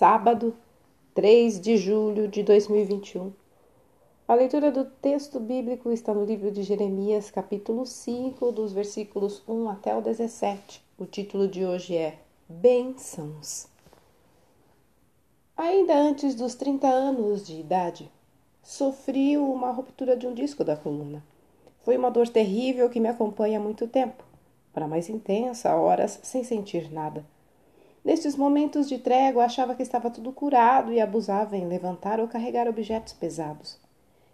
sábado, 3 de julho de 2021. A leitura do texto bíblico está no livro de Jeremias, capítulo 5, dos versículos 1 até o 17. O título de hoje é Bênçãos. Ainda antes dos 30 anos de idade, sofri uma ruptura de um disco da coluna. Foi uma dor terrível que me acompanha há muito tempo, para mais intensa, horas sem sentir nada. Nestes momentos de trégua, achava que estava tudo curado e abusava em levantar ou carregar objetos pesados.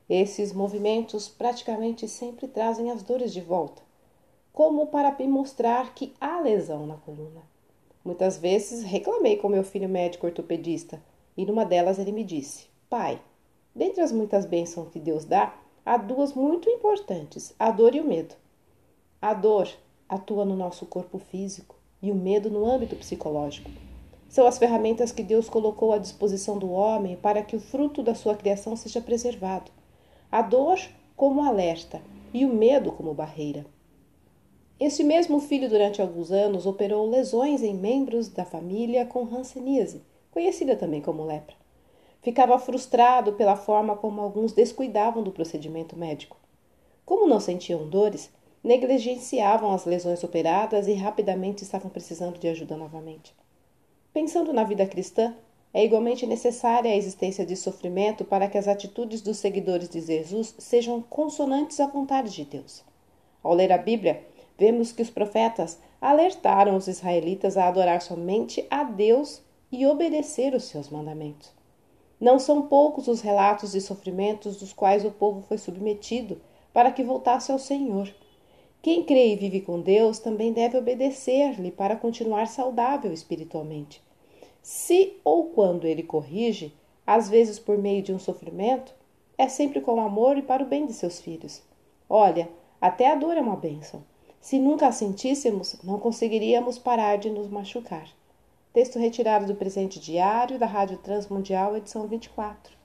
Esses movimentos praticamente sempre trazem as dores de volta, como para me mostrar que há lesão na coluna. Muitas vezes reclamei com meu filho médico ortopedista e numa delas ele me disse: Pai, dentre as muitas bênçãos que Deus dá, há duas muito importantes: a dor e o medo. A dor atua no nosso corpo físico e o medo no âmbito psicológico. São as ferramentas que Deus colocou à disposição do homem para que o fruto da sua criação seja preservado. A dor como alerta e o medo como barreira. Este mesmo filho, durante alguns anos, operou lesões em membros da família com hanseníase, conhecida também como lepra. Ficava frustrado pela forma como alguns descuidavam do procedimento médico. Como não sentiam dores, negligenciavam as lesões operadas e rapidamente estavam precisando de ajuda novamente. Pensando na vida cristã, é igualmente necessária a existência de sofrimento para que as atitudes dos seguidores de Jesus sejam consonantes à vontade de Deus. Ao ler a Bíblia, vemos que os profetas alertaram os israelitas a adorar somente a Deus e obedecer os seus mandamentos. Não são poucos os relatos de sofrimentos dos quais o povo foi submetido para que voltasse ao Senhor. Quem crê e vive com Deus também deve obedecer-lhe para continuar saudável espiritualmente. Se ou quando ele corrige, às vezes por meio de um sofrimento, é sempre com amor e para o bem de seus filhos. Olha, até a dor é uma bênção. Se nunca a sentíssemos, não conseguiríamos parar de nos machucar. Texto retirado do presente diário da Rádio Transmundial, edição 24.